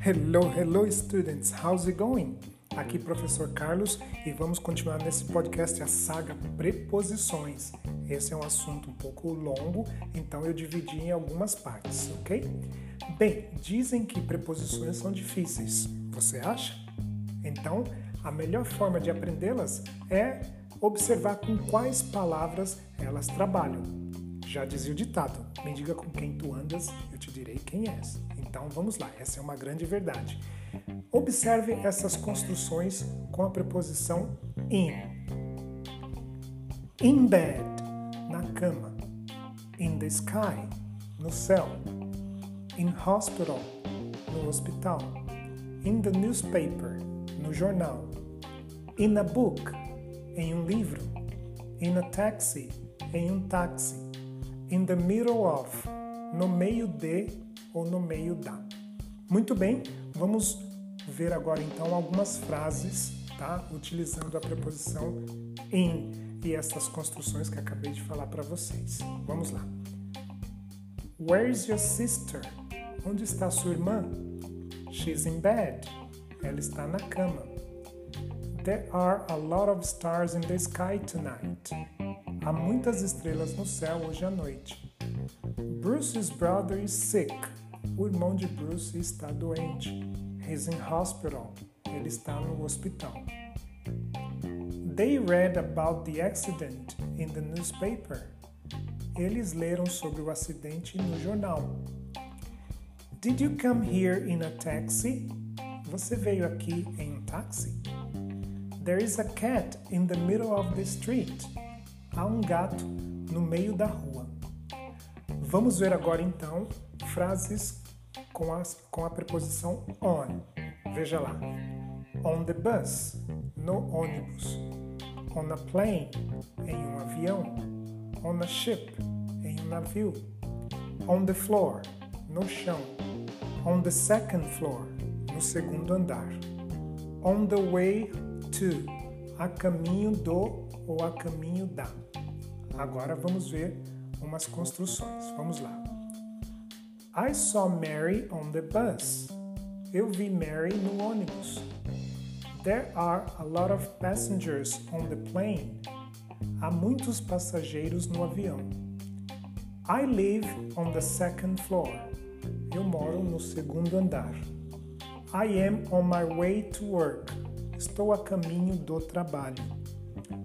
Hello, hello students, how's it going? Aqui professor Carlos e vamos continuar nesse podcast a saga preposições. Esse é um assunto um pouco longo, então eu dividi em algumas partes, ok? Bem, dizem que preposições são difíceis. Você acha? Então, a melhor forma de aprendê-las é observar com quais palavras elas trabalham. Já dizia o ditado: me diga com quem tu andas, eu te direi quem és. Então vamos lá, essa é uma grande verdade. Observe essas construções com a preposição in. In bed, na cama. In the sky, no céu. In hospital, no hospital. In the newspaper, no jornal. In a book, em um livro. In a taxi, em um táxi. In the middle of, no meio de ou no meio da. Muito bem, vamos ver agora então algumas frases, tá? Utilizando a preposição in e essas construções que acabei de falar para vocês. Vamos lá. Where's your sister? Onde está sua irmã? She's in bed. Ela está na cama. There are a lot of stars in the sky tonight. Há muitas estrelas no céu hoje à noite. Bruce's brother is sick. O irmão de Bruce está doente. He's in hospital. Ele está no hospital. They read about the accident in the newspaper. Eles leram sobre o acidente no jornal. Did you come here in a taxi? Você veio aqui em um táxi? There is a cat in the middle of the street. Há um gato no meio da rua. Vamos ver agora então frases com, as, com a preposição on. Veja lá. On the bus, no ônibus. On a plane, em um avião. On a ship, em um navio. On the floor, no chão. On the second floor, no segundo andar. On the way to, a caminho do ou a caminho da. Agora vamos ver umas construções. Vamos lá. I saw Mary on the bus. Eu vi Mary no ônibus. There are a lot of passengers on the plane. Há muitos passageiros no avião. I live on the second floor. Eu moro no segundo andar. I am on my way to work. Estou a caminho do trabalho.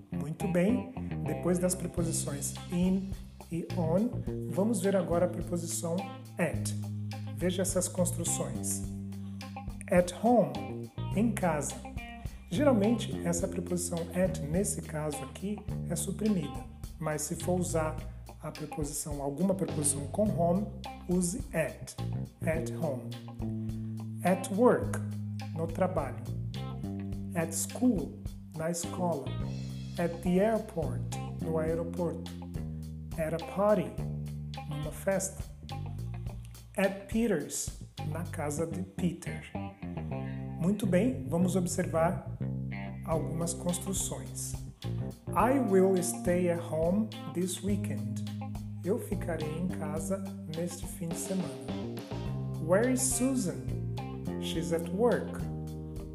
Muito bem, depois das preposições in e on, vamos ver agora a preposição at. Veja essas construções. At home, em casa. Geralmente, essa preposição at, nesse caso aqui, é suprimida. Mas se for usar a preposição, alguma preposição com home, use at. At home. At work, no trabalho. At school, na escola. At the airport, no aeroporto. At a party, numa festa. At Peter's, na casa de Peter. Muito bem, vamos observar algumas construções. I will stay at home this weekend. Eu ficarei em casa neste fim de semana. Where is Susan? She's at work.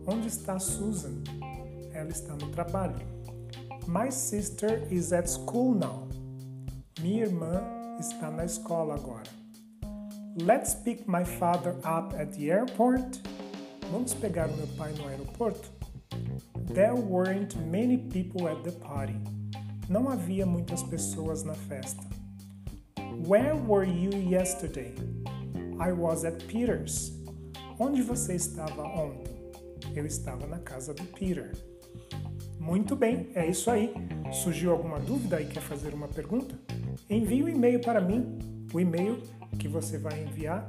Onde está Susan? Ela está no trabalho. My sister is at school now. Minha irmã está na escola agora. Let's pick my father up at the airport. Vamos pegar o meu pai no aeroporto? There weren't many people at the party. Não havia muitas pessoas na festa. Where were you yesterday? I was at Peter's. Onde você estava ontem? Eu estava na casa do Peter. Muito bem, é isso aí. Surgiu alguma dúvida e quer fazer uma pergunta? Envie um e-mail para mim. O e-mail que você vai enviar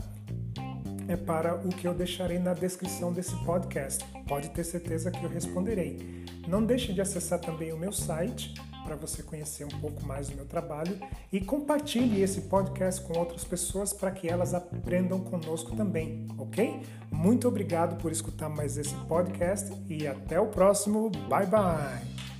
é para o que eu deixarei na descrição desse podcast. Pode ter certeza que eu responderei. Não deixe de acessar também o meu site para você conhecer um pouco mais do meu trabalho e compartilhe esse podcast com outras pessoas para que elas aprendam conosco também, ok? Muito obrigado por escutar mais esse podcast e até o próximo. Bye bye!